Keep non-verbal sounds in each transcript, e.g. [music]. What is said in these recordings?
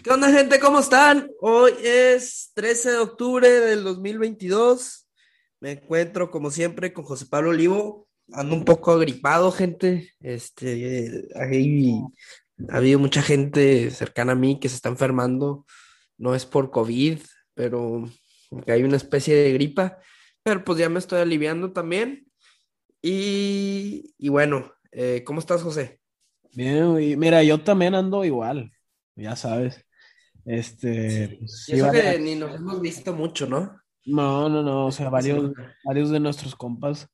¿Qué onda, gente? ¿Cómo están? Hoy es 13 de octubre del 2022. Me encuentro, como siempre, con José Pablo Olivo. Ando un poco agripado, gente. Este, ahí ha habido mucha gente cercana a mí que se está enfermando. No es por COVID, pero hay una especie de gripa. Pero pues ya me estoy aliviando también. Y, y bueno, eh, ¿cómo estás, José? Bien, mira, yo también ando igual, ya sabes. Este, pues, que ni nos hemos visto mucho, ¿no? No, no, no, o sea, varios, varios de nuestros compas.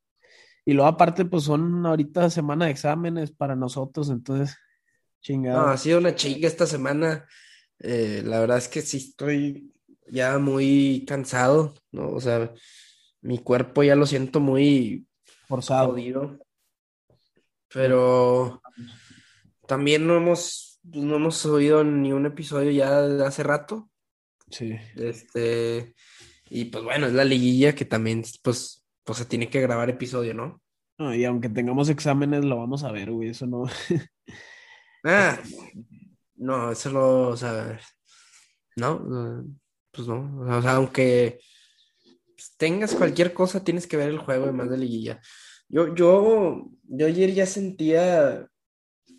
Y luego aparte, pues son ahorita semana de exámenes para nosotros, entonces, No, chingado. ha sido una chinga esta semana. Eh, la verdad es que sí estoy ya muy cansado, ¿no? O sea, mi cuerpo ya lo siento muy Forzado. jodido. Pero también no hemos, pues, no hemos subido ni un episodio ya de hace rato. Sí. Este, y pues bueno, es la liguilla que también, pues, pues se tiene que grabar episodio, ¿no? No, y aunque tengamos exámenes, lo vamos a ver, güey, eso no. Ah, [laughs] no, eso no, o sea, no, pues no, o sea, aunque pues, tengas cualquier cosa, tienes que ver el juego además de liguilla. Yo, yo, yo ayer ya sentía,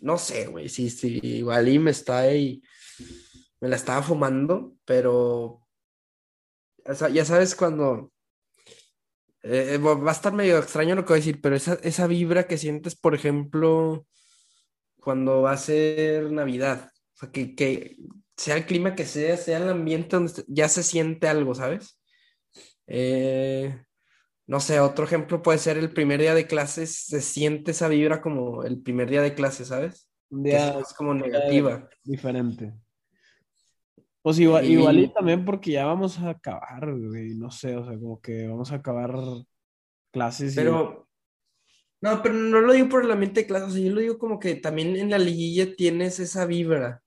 no sé, güey, sí, sí, y me está ahí, me la estaba fumando, pero, ya sabes cuando, eh, va va a estar medio extraño lo que voy a decir, pero esa, esa vibra que sientes, por ejemplo cuando va a ser Navidad. O sea, que, que sea el clima que sea, sea el ambiente donde ya se siente algo, ¿sabes? Eh, no sé, otro ejemplo puede ser el primer día de clases, se siente esa vibra como el primer día de clases, ¿sabes? Un día es, como negativa. diferente. Pues igual, Y- igual y también porque ya vamos a acabar, güey, no sé, o sea, como que vamos a acabar clases y... Pero, no, pero no lo digo por el ambiente de clases, o sea, yo lo digo como que también en la liguilla tienes esa vibra.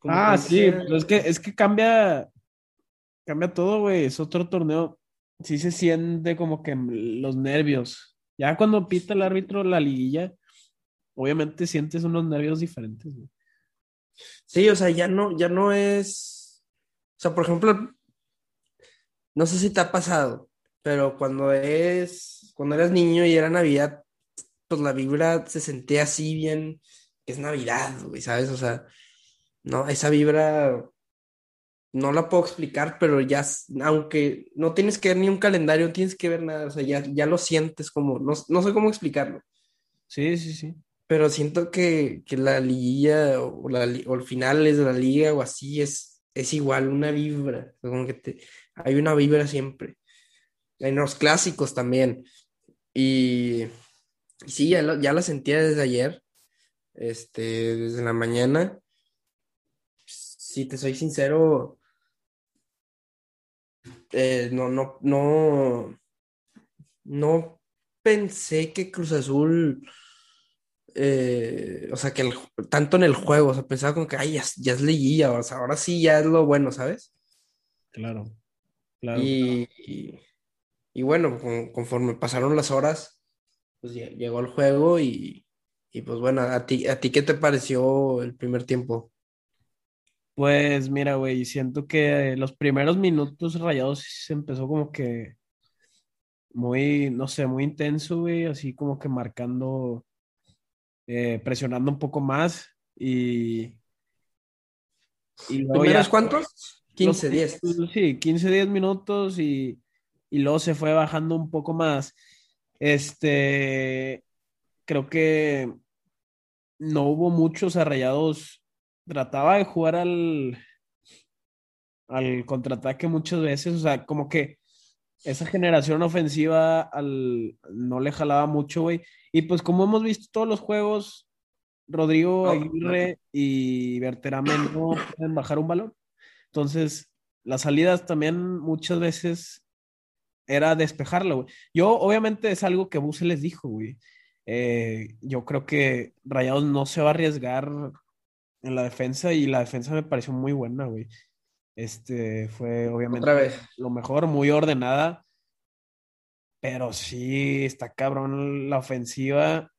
Como Ah, sí, pero es que, es que cambia, cambia todo, güey. Es otro torneo. Sí se siente como que los nervios. Ya cuando pita el árbitro la liguilla, obviamente sientes unos nervios diferentes, güey. Sí, o sea, ya no, ya no es. O sea, por ejemplo, no sé si te ha pasado, pero cuando es, cuando eras niño y era Navidad, pues la vibra se sentía así bien, que es Navidad, güey, ¿sabes? O sea, no, esa vibra no la puedo explicar, pero ya, aunque no tienes que ver ni un calendario, no tienes que ver nada, o sea, ya, ya lo sientes como, no, no sé cómo explicarlo. Sí, sí, sí. Pero siento que, que la liguilla o, la, o el finales de la liga o así es, es igual, una vibra. Como que te- hay una vibra siempre. En los clásicos también. Y, y sí, ya, lo- ya la sentía desde ayer, este, desde la mañana. Si te soy sincero, eh, no, no, no, no pensé que Cruz Azul eh, o sea, que el- tanto en el juego, o sea, pensaba como que, ay, ya, es- ya es liguilla, o sea, ahora sí ya es lo bueno, ¿sabes? Claro, claro. Y, y, y bueno, con- conforme pasaron las horas, pues lle- llegó el juego y, y pues bueno, ¿a ti, a ti qué te pareció el primer tiempo? Pues mira, güey, siento que los primeros minutos Rayados se empezó como que muy, no sé, muy intenso, güey, así como que marcando, eh, presionando un poco más y, y ¿Primeros ya cuántos? los 15, 10. primeros, sí, 15, 10 minutos y, y luego se fue bajando un poco más. Este, creo que no hubo muchos arrayados. Trataba de jugar al, al contraataque muchas veces, o sea, como que esa generación ofensiva al, no le jalaba mucho, güey. Y pues como hemos visto todos los juegos, Rodrigo No, Aguirre y Berterame no pueden bajar un balón. Entonces, las salidas también muchas veces era despejarlo, güey. Yo, obviamente, es algo que Buse les dijo, güey. Eh, yo creo que Rayados no se va a arriesgar en la defensa y la defensa me pareció muy buena, güey. Este fue obviamente Otra vez. lo mejor, muy ordenada, pero sí está cabrón la ofensiva.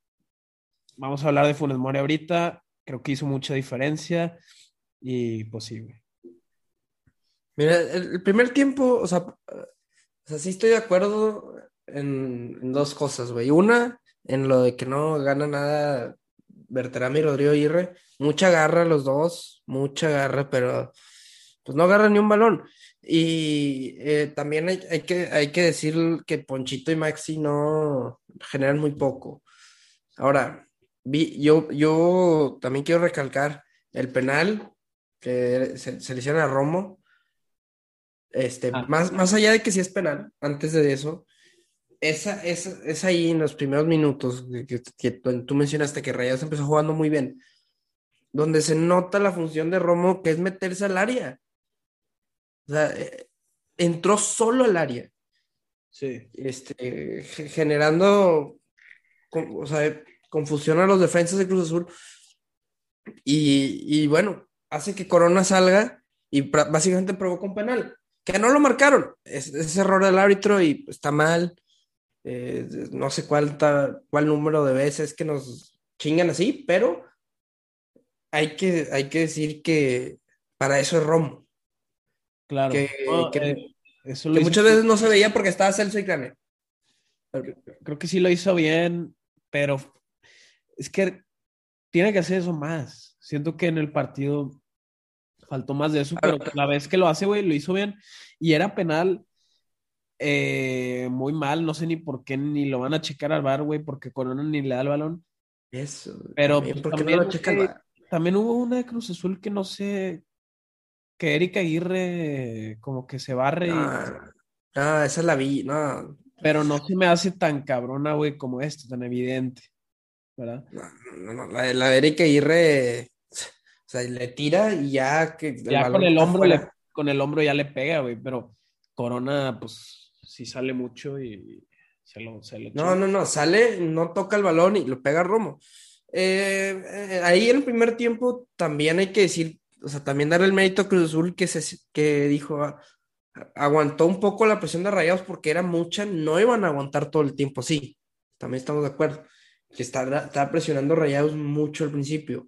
Vamos a hablar de Funes Mori ahorita, creo que hizo mucha diferencia y pues sí, güey. Mira, el, primer tiempo, o sea, o sea, sí estoy de acuerdo en, en dos cosas, güey. Una, en lo de que no gana nada Berterame y Rodrigo Aguirre. Mucha garra los dos, mucha garra, pero pues no agarra ni un balón. Y eh, también hay, hay, que, hay que decir que Ponchito y Maxi no generan muy poco. Ahora, vi, yo, yo también quiero recalcar el penal que se, se le hicieron a Romo. Este, Ah. más, más allá de que si es penal, antes de eso, esa, esa, es ahí en los primeros minutos que, que- que tú mencionaste que Rayados empezó jugando muy bien, donde se nota la función de Romo, que es meterse al área. O sea, eh, entró solo al área, Sí. este, ge- generando, con- o sea, confusión a los defensas de Cruz Azul. Y, y bueno, hace que Corona salga y básicamente provoca un penal, que no lo marcaron. Es, es error del árbitro y está mal. Eh, no sé cuál, ta- cuál número de veces que nos chingan así, pero hay que, hay que decir que para eso es Romo. Claro. Que, No, que- eh, eso que muchas veces no se veía porque estaba Celso y Crane. creo que sí lo hizo bien, pero es que tiene que hacer eso más. Siento que en el partido faltó más de eso, pero la vez que lo hace, güey, lo hizo bien. Y era penal eh, muy mal, no sé ni por qué ni lo van a checar al bar, güey, porque Corona ni le da el balón. Eso. Pero también, pues, ¿por qué también, no lo también hubo una de Cruz Azul que no sé, que Erika Aguirre como que se barre, y- Ah, ah, esa la vi, no, pero no se me hace tan cabrona, güey, como esto, tan evidente, ¿verdad? no, no, no, la, de- la de Erika Aguirre, o sea, le tira y ya que Ya con el hombro, le, con el hombro ya le pega, güey, pero Corona, pues, sí sale mucho y se lo, se lo No, no, no, sale, no toca el balón y lo pega Romo. Eh, eh, ahí en el primer tiempo también hay que decir, o sea, también darle el mérito a Cruz Azul que, se, que dijo, ah, aguantó un poco la presión de Rayados porque era mucha, no iban a aguantar todo el tiempo, sí, también estamos de acuerdo, que estaba, estaba presionando Rayados mucho al principio.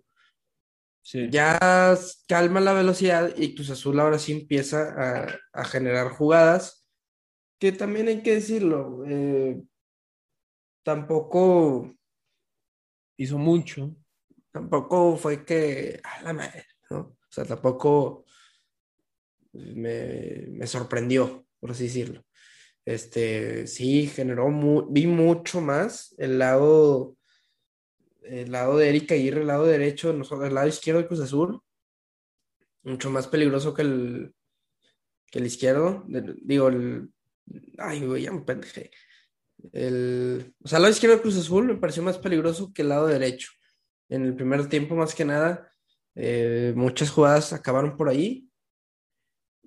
Sí. Ya calma la velocidad y Cruz Azul ahora sí empieza a, a generar jugadas, que también hay que decirlo, eh, tampoco, Hizo mucho. tampoco fue que, a la madre, ¿no? O sea, tampoco me, me sorprendió, por así decirlo. Este, sí, generó, mu- vi mucho más el lado, el lado de Erika Aguirre, el lado derecho, nosotros, el lado izquierdo de Cruz Azul, mucho más peligroso que el, que el izquierdo, digo, el, ay, güey, ya me pendejé. El, o sea, el lado izquierdo de Cruz Azul me pareció más peligroso que el lado derecho. En el primer tiempo, más que nada, eh, muchas jugadas acabaron por ahí.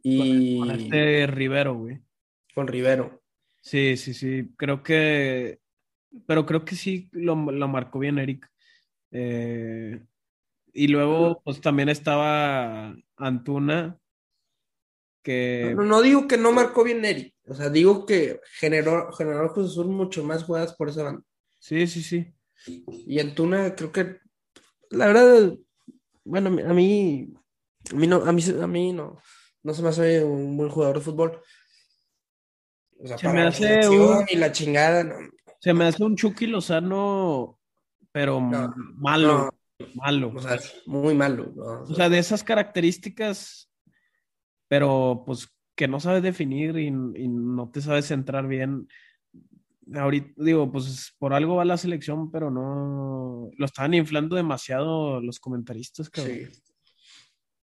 Y Con este Rivero, güey. con Rivero. Sí, sí, sí. Creo que. Pero creo que sí lo, lo marcó bien Eric. Eh, y luego, pues también estaba Antuna, que. No, no digo que no marcó bien Eric, o sea, digo que generó, generó Cruz Azul mucho más jugadas por esa banda. Sí, sí, sí. Y Antuna, creo que, la verdad, bueno, a mí, a mí no, a mí, a mí no, no se me hace un buen jugador de fútbol. O sea, Se para me la hace selección un- y la chingada, no, Se me hace un Chucky Lozano, pero No, malo, no, malo. o sea, muy malo. ¿no? O sea, de esas características, pero pues que no sabes definir y, y no te sabes centrar bien. Ahorita digo, pues por algo va la selección, pero no lo estaban inflando demasiado los comentaristas, cabrón. Sí.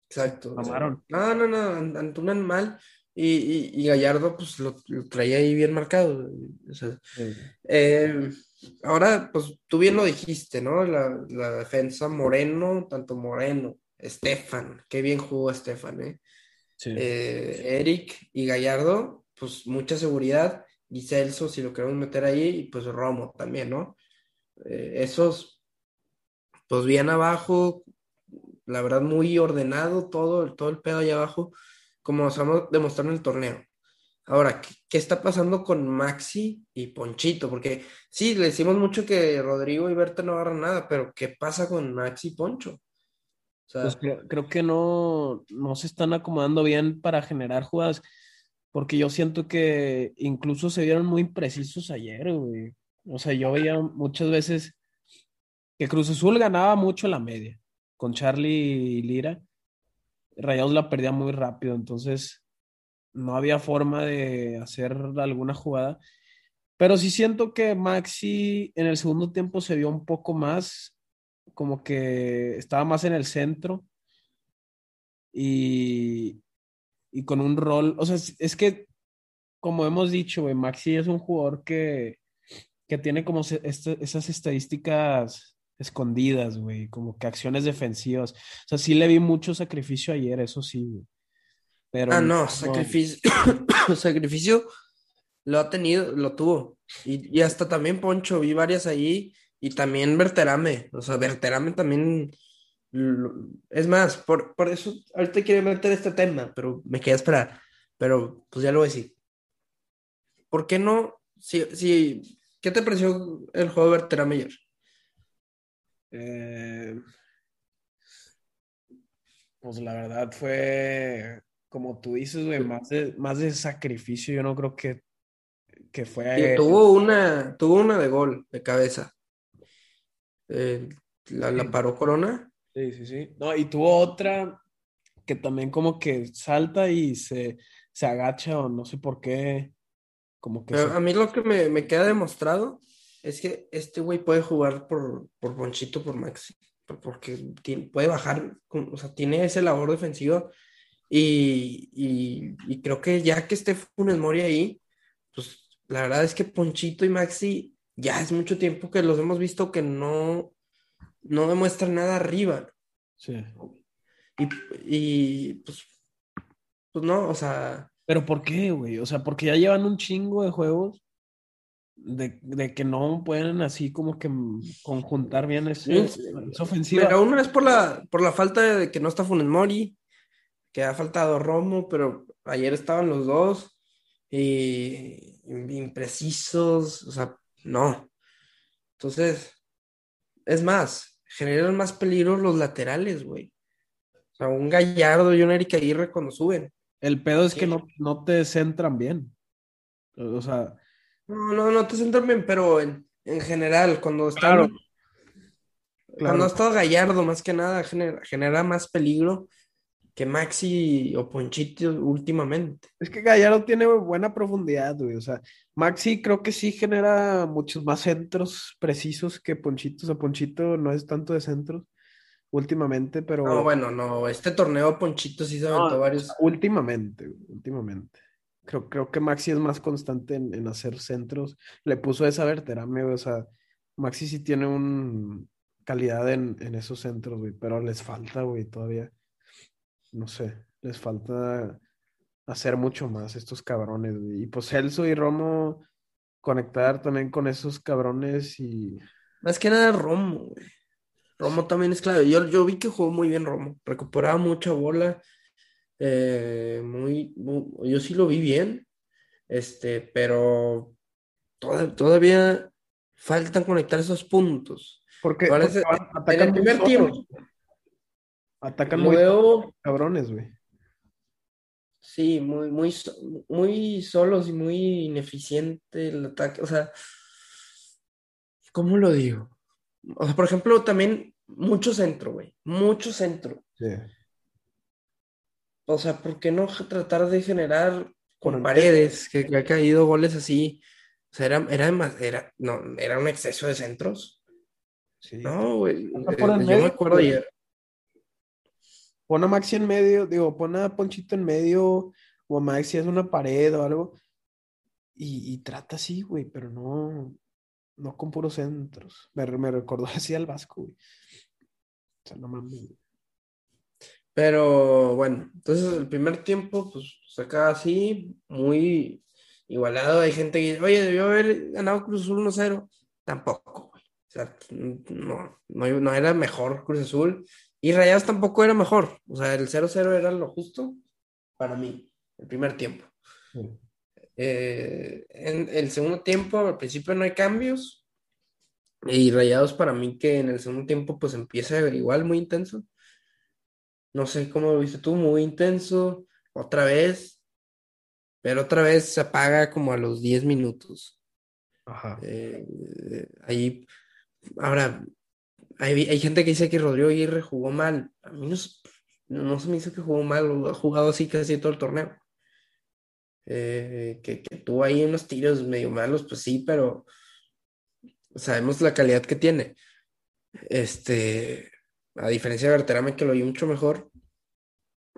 Exacto. Mamaron. no, no, no, An- Antuna mal. Y, y, y Gallardo, pues lo, lo traía ahí bien marcado. O sea, Sí. eh, ahora, pues tú bien lo dijiste, ¿no? La, la defensa Moreno, tanto Moreno, Estefan, qué bien jugó Estefan, ¿eh? Eh, Eric y Gallardo, pues mucha seguridad. Y Celso, si lo queremos meter ahí, y pues Romo también, ¿no? Eh, esos, pues bien abajo, la verdad muy ordenado todo, todo el pedo allá abajo, como nos vamos demostrando en el torneo. Ahora, ¿qué, qué está pasando con Maxi y Ponchito? Porque sí, le decimos mucho que Rodrigo y Berta no agarran nada, pero ¿qué pasa con Maxi y Poncho? Pues creo, que no, no se están acomodando bien para generar jugadas, porque yo siento que incluso se vieron muy precisos ayer. O sea, yo veía muchas veces que Cruz Azul ganaba mucho la media con Charlie y Lira. Rayados la perdía muy rápido, entonces no había forma de hacer alguna jugada. Pero sí siento que Maxi en el segundo tiempo se vio un poco más, como que estaba más en el centro y, y con un rol, o sea, es, que, como hemos dicho, Maxi es un jugador que, que tiene como este, esas estadísticas escondidas, güey, como que acciones defensivas. O sea, sí le vi mucho sacrificio ayer, eso sí, Pero ah, no, sacrificio. [coughs] sacrificio lo ha tenido, lo tuvo. Y, y, hasta también Poncho, vi varias ahí. Y también Verterame. O sea, Verterame también. Es más, por, por eso ahorita quiero meter este tema, pero me queda esperar. Pero pues ya lo voy a decir. ¿Por qué no? Si, si, ¿Qué te pareció el juego de Verterame ayer? Eh, pues la verdad fue, como tú dices, güey, más de, más de sacrificio. Yo no creo que que fue... tuvo una, tuvo una de gol de cabeza. Eh, la, paró Corona. Sí, sí, sí. No, y tuvo otra que también como que salta y se, se agacha o no sé por qué. Como que A mí lo que me, queda demostrado es que este güey puede jugar por, por Ponchito, por Maxi. Porque puede bajar, o sea, tiene ese labor defensivo. Y, y, creo que ya que esté Funes Mori ahí, pues la verdad es que Ponchito y Maxi ya es mucho tiempo que los hemos visto que no, no demuestran nada arriba. Sí. Y, pues, pues no, o sea. Pero ¿por qué, güey? O sea, porque ya llevan un chingo de juegos de, que no pueden así como que conjuntar bien esa ofensiva. Pero uno es por la, por la falta de que no está Funes Mori, que ha faltado Romo, pero ayer estaban los dos y imprecisos, o sea, no. Entonces, es más, generan más peligro los laterales, güey. O sea, un Gallardo y un Erika Aguirre cuando suben. El pedo es que no, no te centran bien. O sea. No, no, no te centran bien, pero en, general, cuando está. Cuando ha estado Gallardo, más que nada, genera, genera más peligro que Maxi o Ponchito últimamente. Es que Gallardo tiene buena profundidad, güey. O sea, Maxi creo que sí genera muchos más centros precisos que Ponchito. O sea, Ponchito no es tanto de centros últimamente, pero. No, bueno, no. Este torneo Ponchito sí se aventó varios. Últimamente, últimamente. Creo, creo que Maxi es más constante en, hacer centros. Le puso esa verterame, o sea, Maxi sí tiene un calidad en, en esos centros, güey, pero les falta, güey, todavía no sé, les falta hacer mucho más estos cabrones. Y pues Celso y Romo conectar también con esos cabrones y... Más que nada Romo, güey. Romo también es clave. Yo, yo vi que jugó muy bien Romo. Recuperaba mucha bola. Eh, muy, yo sí lo vi bien. Este, pero todavía faltan conectar esos puntos. Porque, en el primer tiempo, Atacan muy cabrones, güey. Sí, muy, muy, muy solos y muy ineficiente el ataque. O sea, ¿cómo lo digo? O sea, por ejemplo, también mucho centro, güey. Mucho centro. Sí. O sea, ¿por qué no tratar de generar con paredes que, ha caído goles así? O sea, era, era, era, no, era un exceso de centros. Sí. No, güey. Eh, yo me acuerdo ayer. Pon a Maxi en medio, digo, pon a Ponchito en medio, o a Maxi es una pared o algo. Y, trata así, güey, pero no, no con puros centros. Me, me recordó [laughs] así al Vasco, güey. O sea, no mames. Pero bueno, entonces el primer tiempo, pues acaba así, muy igualado. Hay gente que dice, oye, debió haber ganado Cruz Azul 1-0. Tampoco, güey. O sea, no, no, no, era mejor Cruz Azul. Y Rayados tampoco era mejor. O sea, el 0-0 era lo justo para mí, el primer tiempo. Eh, en el segundo tiempo, al principio no hay cambios. Y Rayados para mí que en el segundo tiempo pues empieza igual muy intenso. No sé cómo lo viste tú, muy intenso, otra vez, pero otra vez se apaga como a los 10 minutos. Ajá. Eh, ahí, ahora, hay, hay gente que dice que Rodrigo Aguirre jugó mal. A mí no, no se me hizo que jugó mal, ha jugado así casi todo el torneo. Eh, que, que tuvo ahí unos tiros medio malos, pues sí, pero sabemos la calidad que tiene. Este, a diferencia de Berterame, que lo vi mucho mejor.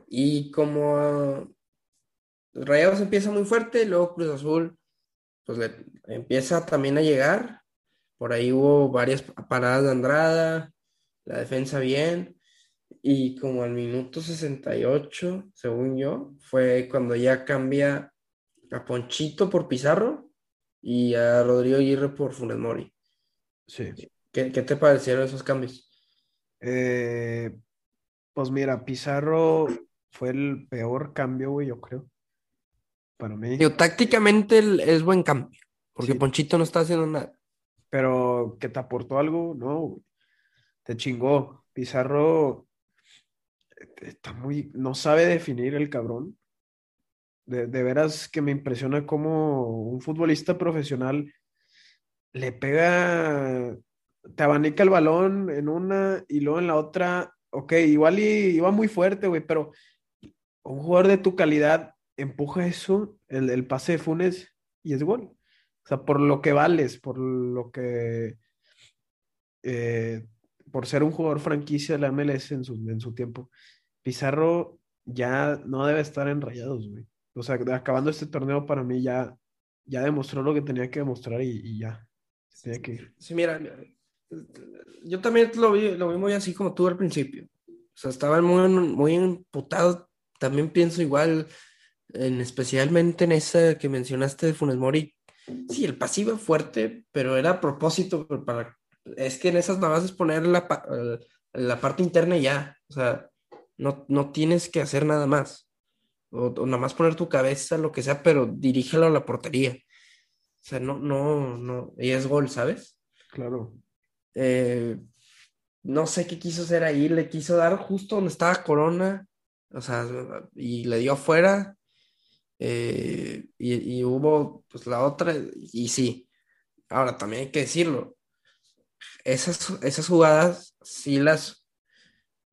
Y como Rayados empieza muy fuerte, luego Cruz Azul, pues le empieza también a llegar. Por ahí hubo varias paradas de Andrada, la defensa bien. Y como al minuto 68, según yo, fue cuando ya cambia a Ponchito por Pizarro y a Rodrigo Aguirre por Funes Mori. Sí. ¿Qué, qué te parecieron esos cambios? Eh, pues mira, Pizarro fue el peor cambio, güey, yo creo. Para mí. Tácticamente es buen cambio, porque Sí. Ponchito no está haciendo nada. Pero que te aportó algo, no. Te chingó. Pizarro eh, está muy, no sabe definir el cabrón. De, de veras que me impresiona cómo un futbolista profesional le pega, te abanica el balón en una y luego en la otra. Ok, igual iba muy fuerte, güey, pero un jugador de tu calidad empuja eso, el, el pase de Funes, y es gol. O sea, por lo que vales, por lo que, eh, por ser un jugador franquicia de la MLS en su, en su tiempo. Pizarro ya no debe estar en Rayados, güey. O sea, acabando este torneo para mí ya, ya demostró lo que tenía que demostrar y, ya. Sí, mira, yo también lo vi, lo vi muy así como tú al principio. O sea, estaba muy, muy emputado. También pienso igual, en, especialmente en esa que mencionaste de Funes Mori. Sí, el pasivo fuerte, pero era a propósito para... Es que en esas nada más es poner la, la parte interna y ya. O sea, no, no tienes que hacer nada más. O, o nada más poner tu cabeza, lo que sea, pero dirígelo a la portería. O sea, no, no, no. Y es gol, ¿sabes? Claro. Eh, no sé qué quiso hacer ahí, le quiso dar justo donde estaba Corona, o sea, y le dio afuera, eh, y, hubo pues la otra, y sí, ahora también hay que decirlo, esas, esas jugadas sí las,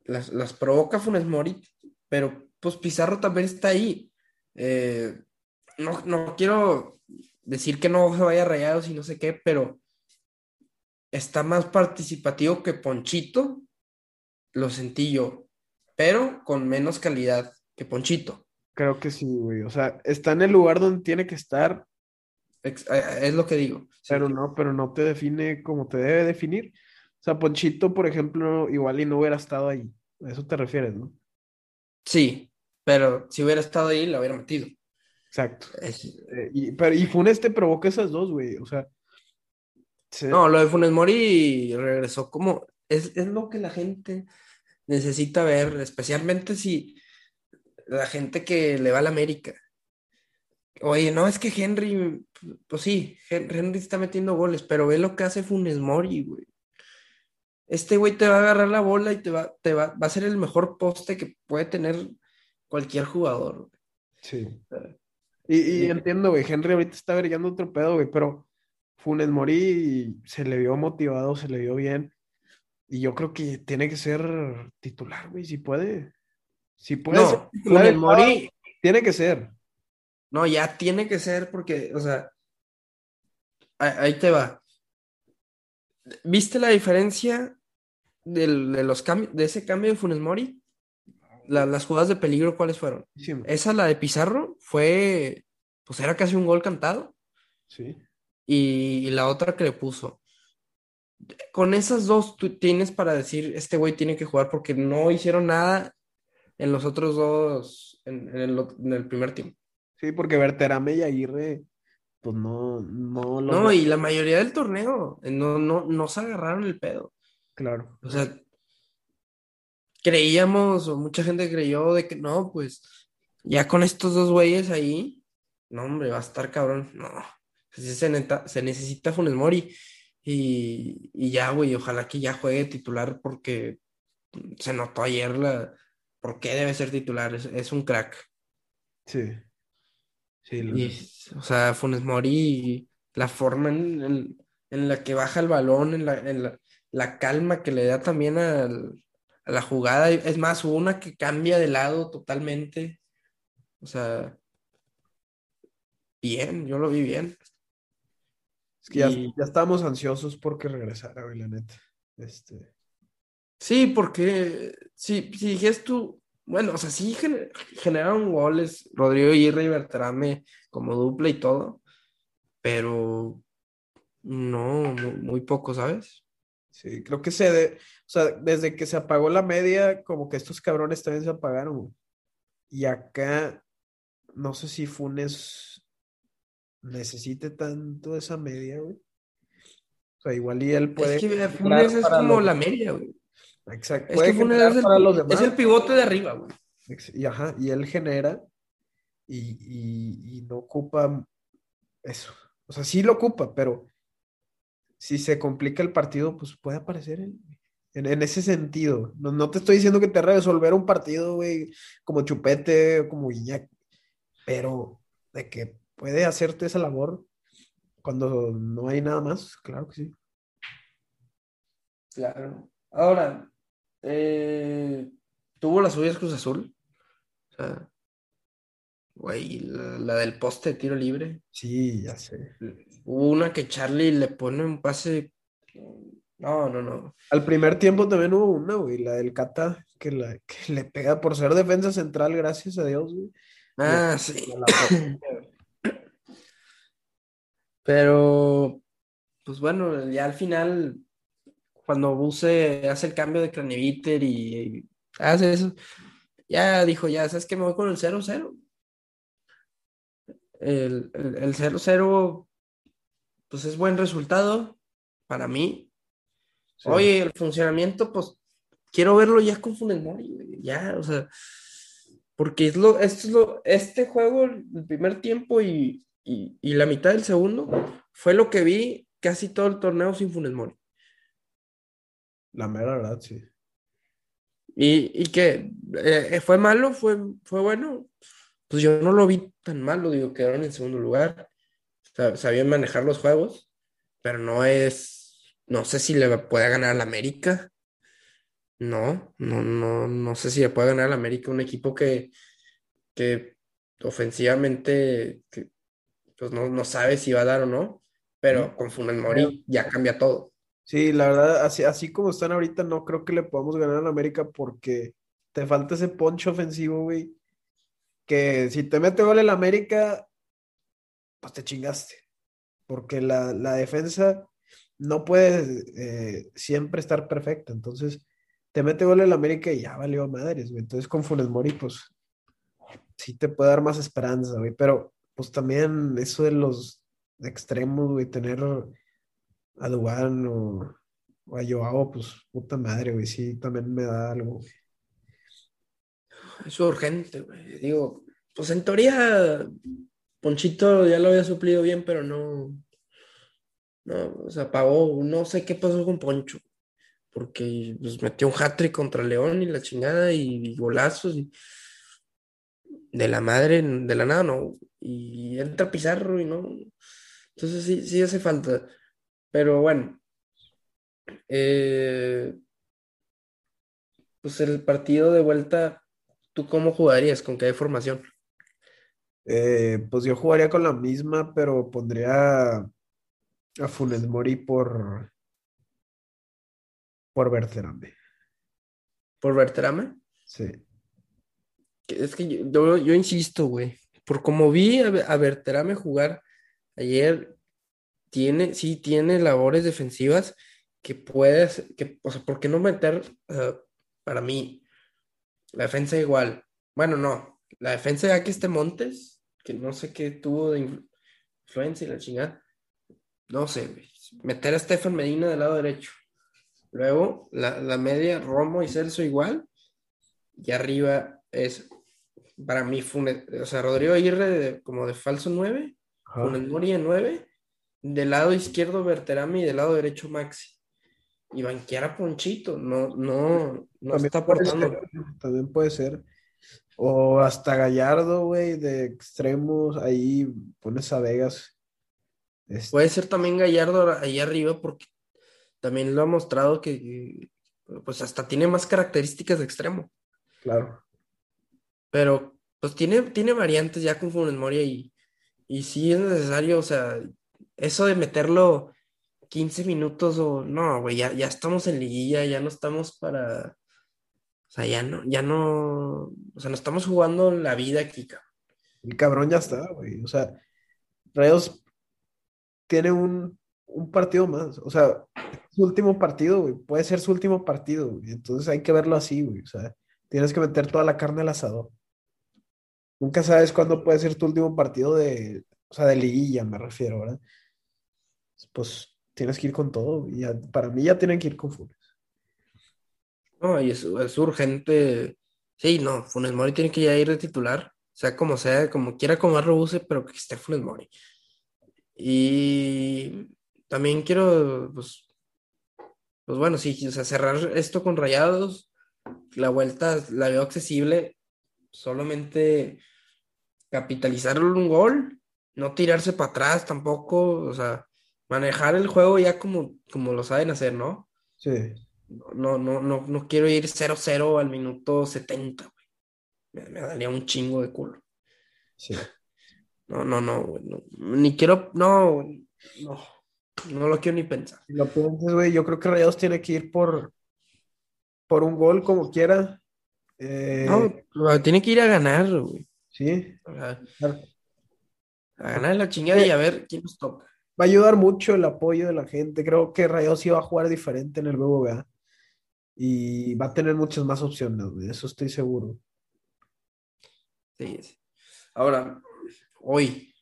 las, las provoca Funes Mori, pero pues Pizarro también está ahí. Eh, no, no quiero decir que no se vaya rayados y no sé qué, pero está más participativo que Ponchito, lo sentí yo, pero con menos calidad que Ponchito. Creo que sí, güey. O sea, está en el lugar donde tiene que estar, Ex- eh, Es lo que digo. Sí. pero no, pero no te define como te debe definir. O sea, Ponchito, por ejemplo, igual y no hubiera estado ahí. A eso te refieres, ¿no? Sí, pero si hubiera estado ahí, la hubiera metido. Exacto. Es- Eh, y, pero, y Funes te provoca esas dos, güey. O sea, se- No, lo de Funes Mori regresó como... Es, es lo que la gente necesita ver, especialmente si la gente que le va a la América. Oye, no, es que Henry, pues sí, Hen- Henry está metiendo goles, pero ve lo que hace Funes Mori, güey. Este güey te va a agarrar la bola y te va, te va, va a ser el mejor poste que puede tener cualquier jugador. güey. Sí. Y, y Sí. entiendo, güey. Henry ahorita está brillando otro pedo, güey, pero Funes Mori se le vio motivado, se le vio bien. Y yo creo que tiene que ser titular, güey, si puede. Si puede ser No, titular sábado, Mori, tiene que ser. no, ya tiene que ser porque, o sea, ahí, ahí te va. ¿Viste la diferencia del- de los cambios, de ese cambio de Funes Mori? La- las jugadas de peligro, ¿cuáles fueron? Sí, Esa, la de Pizarro, fue, pues era casi un gol cantado. sí. Y, y la otra que le puso. Con esas dos tú tienes para decir, este güey tiene que jugar porque no hicieron nada en los otros dos, en, en el, ot- en el primer tiempo. Sí, porque Berterame y Aguirre, pues no, no los No, y la mayoría del torneo, eh, no, no, no se agarraron el pedo. Claro. O sea, creíamos, o mucha gente creyó de que no, pues ya con estos dos güeyes ahí, no, hombre, va a estar cabrón. No, se, neta- se necesita Funes Mori. Y, y ya, güey, ojalá que ya juegue titular porque se notó ayer la, por qué debe ser titular. Es, un crack. Sí. Sí. o sea, Funes Mori, la forma en, la que baja el balón, en la, la, calma que le da también a la jugada. Es más, una que cambia de lado totalmente. O sea, bien, yo lo vi bien. Es que ya, ya estábamos ansiosos porque regresara, la neta. Este... Sí, porque si, si dijes tú, bueno, o sea, sí generaron goles Rodrigo y Bertrame como dupla y todo, pero no, muy, poco, ¿sabes? Sí, creo que se, de, o sea, desde que se apagó la media, como que estos cabrones también se apagaron. Y acá, no sé si Funes necesite tanto esa media, güey. O sea, igual y él puede. Es que Funes es como la media, güey. Exacto. Es que Funes es el, es el pivote de arriba, güey. Y, ajá, y él genera y, y, no ocupa eso. O sea, sí lo ocupa, pero si se complica el partido, pues puede aparecer en, en, ese sentido. No, no, te estoy diciendo que te resolver un partido, güey, como Chupete, como Guiñac, pero de que puede hacerte esa labor cuando no hay nada más, claro que sí. Claro. Ahora, eh, tuvo las suyas Cruz Azul. O sea, güey, la, del poste de tiro libre. Sí, ya sé. Hubo una que Charlie le pone un pase. No, no, no. Al primer tiempo también hubo una, güey, la del Cata, que, la, que le pega por ser defensa central, gracias a Dios, güey. Ah, sí. Pero, pues bueno, ya al final, cuando Buse hace el cambio de Craneviter y, hace eso, ya dijo, ya, ¿sabes qué? Me voy con el 0-0. El 0-0, pues es buen resultado para mí. Oye, el funcionamiento, pues quiero verlo ya con Funes Mori, ya, o sea, porque es lo, esto es lo, este juego, el primer tiempo y y, la mitad del segundo fue lo que vi casi todo el torneo sin Funes Mori. La mera verdad, sí. ¿Y, y qué? Eh, ¿Fue malo? ¿Fue, ¿Fue bueno? Pues yo no lo vi tan malo, digo, quedaron en segundo lugar. Sabían manejar los juegos, pero no es, no sé si le puede ganar al América. No, no, no, no sé si le puede ganar al América, un equipo que, que ofensivamente, pues no, no sabe si va a dar o no, pero con Funes Mori ya cambia todo. Sí, la verdad, así, así como están ahorita, no creo que le podamos ganar a América porque te falta ese poncho ofensivo, güey. Que si te mete gol el América, pues te chingaste. Porque la, defensa no puede eh, siempre estar perfecta. Entonces, te mete gol el América y ya valió madres, güey. Entonces, con Funes Mori, pues sí te puede dar más esperanza, güey. Pero pues también eso de los extremos, güey, tener a Duan o, a Joao, pues puta madre, güey, sí, también me da algo, Es urgente, güey. Digo, pues en teoría, Ponchito ya lo había suplido bien, pero no. No, o sea, apagó. No sé qué pasó con Poncho. Porque pues, metió un hat-trick contra León y la chingada y, y golazos. Y de la madre, de la nada, no. Y entra Pizarro y no. Entonces sí, sí hace falta. Pero bueno. Eh, pues el partido de vuelta, ¿tú cómo jugarías? ¿Con qué formación? Eh, pues yo jugaría con la misma, pero pondría a Funes Mori por por Berterame. ¿Por Berterame? Sí. Es que yo, yo, insisto, güey, por como vi a, Berterame jugar ayer, tiene, sí tiene labores defensivas que puedes, que, o sea, ¿por qué no meter para mí la defensa igual? Bueno, no, la defensa ya que este Montes, que no sé qué tuvo de influencia y la chingada, no sé, meter a Stefan Medina del lado derecho. Luego, la, la media, Romo y Celso igual. Y arriba es para mí, Funes, o sea, Rodrigo Aguirre como de falso 9, Funes Mori en 9, del lado izquierdo Berterami y del lado derecho Maxi. y banquear a Ponchito. No, no, no También está aportando. también puede ser. O hasta Gallardo, güey, de extremos, ahí pones a Vegas. Este, Puede ser también Gallardo ahí arriba porque también lo ha mostrado que pues hasta tiene más características de extremo. claro. Pero pues tiene, tiene variantes ya con Funes Mori y, y sí es necesario, o sea, eso de meterlo 15 minutos o no, güey, ya, ya estamos en liguilla, ya no estamos para, o sea, ya no, ya no, o sea, no estamos jugando la vida aquí, cabrón. El cabrón ya está, güey. O sea, Rayos tiene un, un partido más. O sea, su último partido, güey. Puede ser su último partido, güey. Entonces hay que verlo así, güey. O sea, tienes que meter toda la carne al asador. Nunca sabes cuándo puede ser tu último partido de, o sea, de liguilla, me refiero, ¿verdad? Pues tienes que ir con todo. Y ya- para mí ya tienen que ir con Funes. No, y es, es urgente, sí, no, Funes Mori tiene que ya ir de titular, sea como sea, como quiera como use, pero que esté Funes Mori. Y también quiero, pues, pues bueno, sí, o sea, cerrar esto con Rayados, la vuelta la veo accesible, solamente capitalizar un gol, no tirarse para atrás tampoco, o sea, manejar el juego ya como, como lo saben hacer, ¿no? Sí. No, no, no, no quiero ir 0-0 al minuto 70, güey. Me, me daría un chingo de culo. Sí. No, no, no, güey. no. Ni quiero, no, no. No lo quiero ni pensar. Si lo piensas, güey, yo creo que Rayados tiene que ir por, por un gol como quiera. Eh, No, tiene que ir a ganar, güey. sí. O sea, Claro. a ganar la chingada y a ver quién nos toca. Va a ayudar mucho el apoyo de la gente. Creo que Rayados sí va a jugar diferente en el BBVA. Y va a tener muchas más opciones, de eso estoy seguro. Sí, sí. Ahora, hoy.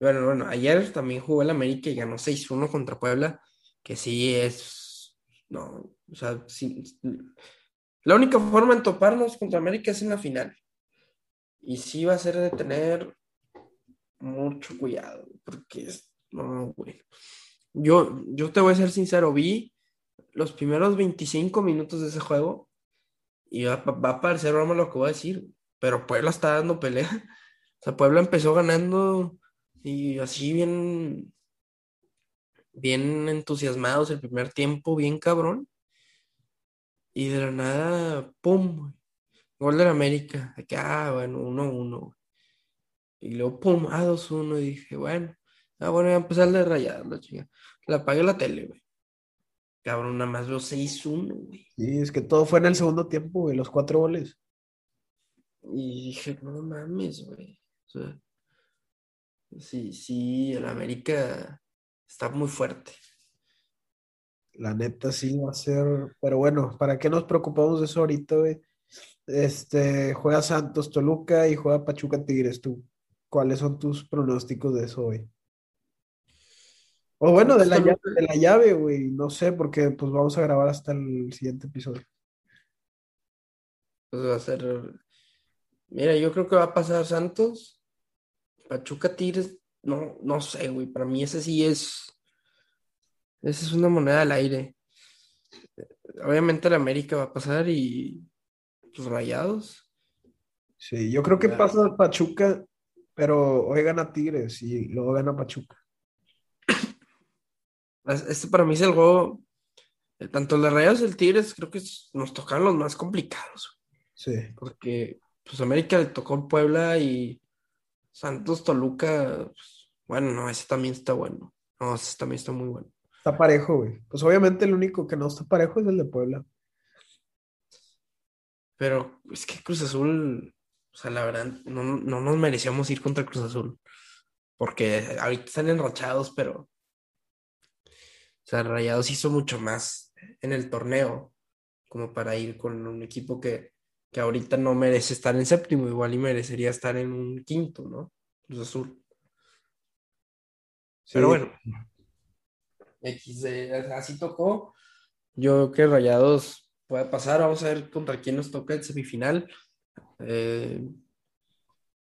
Bueno, bueno, ayer también jugó el América y ganó 6-1 contra Puebla, que sí es. No, o sea, sí, la única forma en toparnos contra América es en la final. Y sí va a ser de tener mucho cuidado, porque es. No, güey. Yo, yo te voy a ser sincero, vi los primeros 25 minutos de ese juego y va, va a parecer broma lo que voy a decir, pero Puebla está dando pelea. O sea, Puebla empezó ganando y así bien, bien entusiasmados el primer tiempo, bien cabrón. Y de la nada, ¡pum! Gol del América. Que, ah, bueno, 1-1. Y luego, ¡pum! Ah, 2-1. Y dije, bueno, ah, bueno, ya empezar de rayar la chinga. La apagué la tele, güey. Cabrón, nada más veo 6-1, güey. Sí, es que todo fue en el segundo tiempo, güey, los cuatro goles. Y dije, no mames, güey. O sea, sí, sí, el América está muy fuerte. La neta sí va a ser. Pero bueno, ¿para qué nos preocupamos de eso ahorita, güey? Este, juega Santos Toluca y juega Pachuca Tigres. ¿Tú cuáles son tus pronósticos de eso, güey? O bueno, de la llave, de la llave, güey. No sé, porque pues vamos a grabar hasta el siguiente episodio. Pues va a ser. Mira, yo creo que va a pasar Santos. Pachuca Tigres, no, no sé, güey. Para mí ese sí es. Esa es una moneda al aire. Obviamente el América va a pasar y los rayados. Sí, yo creo que pasa Pachuca, pero hoy gana Tigres y luego gana Pachuca. Es- Este para mí es el juego. eh, Tanto el de Rayados y el Tigres, creo que nos tocaron los más complicados. Sí. Porque pues América le tocó Puebla y Santos Toluca, pues, bueno, no, ese también está bueno. No, ese también está muy bueno. Está parejo, güey. Pues obviamente el único que no está parejo es el de Puebla. Pero es que Cruz Azul, o sea, la verdad, no, no nos merecíamos ir contra Cruz Azul. Porque ahorita están enrachados, pero. O sea, Rayados hizo mucho más en el torneo como para ir con un equipo que, que ahorita no merece estar en séptimo, igual y merecería estar en un quinto, ¿no? Cruz Azul. Pero bueno, X, eh, así tocó. Yo creo que Rayados puede pasar. Vamos a ver contra quién nos toca el semifinal. Eh,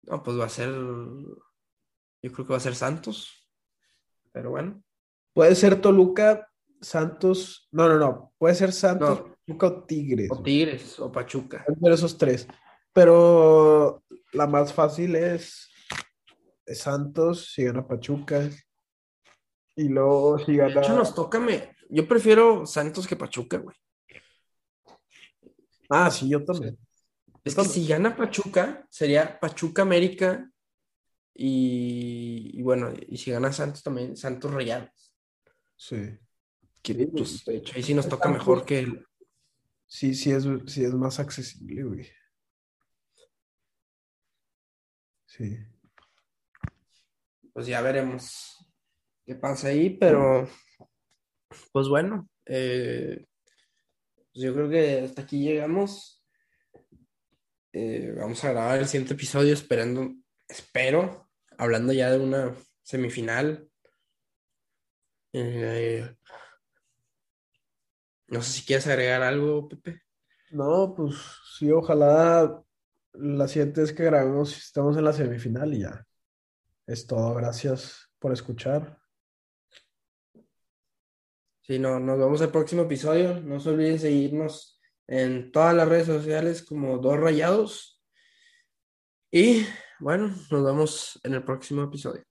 no, pues va a ser. Yo creo que va a ser Santos. Pero bueno, Puede ser Toluca Santos. No, no, no. Puede ser Santos, Pachuca o Tigres. O Tigres o Pachuca. Entre esos tres. Pero la más fácil es, Santos, si gana Pachuca. Y luego si gana. De hecho, nos toca. Me... Yo prefiero Santos que Pachuca, güey. Ah, sí, yo también. Es que si gana Pachuca, sería Pachuca América y, bueno, y si gana Santos también, Santos Rayados. Sí. pues, de hecho, ahí sí nos toca mejor que el... Sí, sí es, sí es más accesible, güey. Sí. Pues ya veremos qué pasa ahí, pero pues bueno, eh, pues yo creo que hasta aquí llegamos. Eh, vamos a grabar el siguiente episodio esperando, espero, hablando ya de una semifinal. Eh, no sé si quieres agregar algo, Pepe. No, pues sí, ojalá la siguiente es que grabemos, estamos en la semifinal y ya. Es todo, gracias por escuchar. Sí, no, nos vemos el próximo episodio. No se olviden seguirnos en todas las redes sociales como Dos Rayados. Y bueno, nos vemos en el próximo episodio.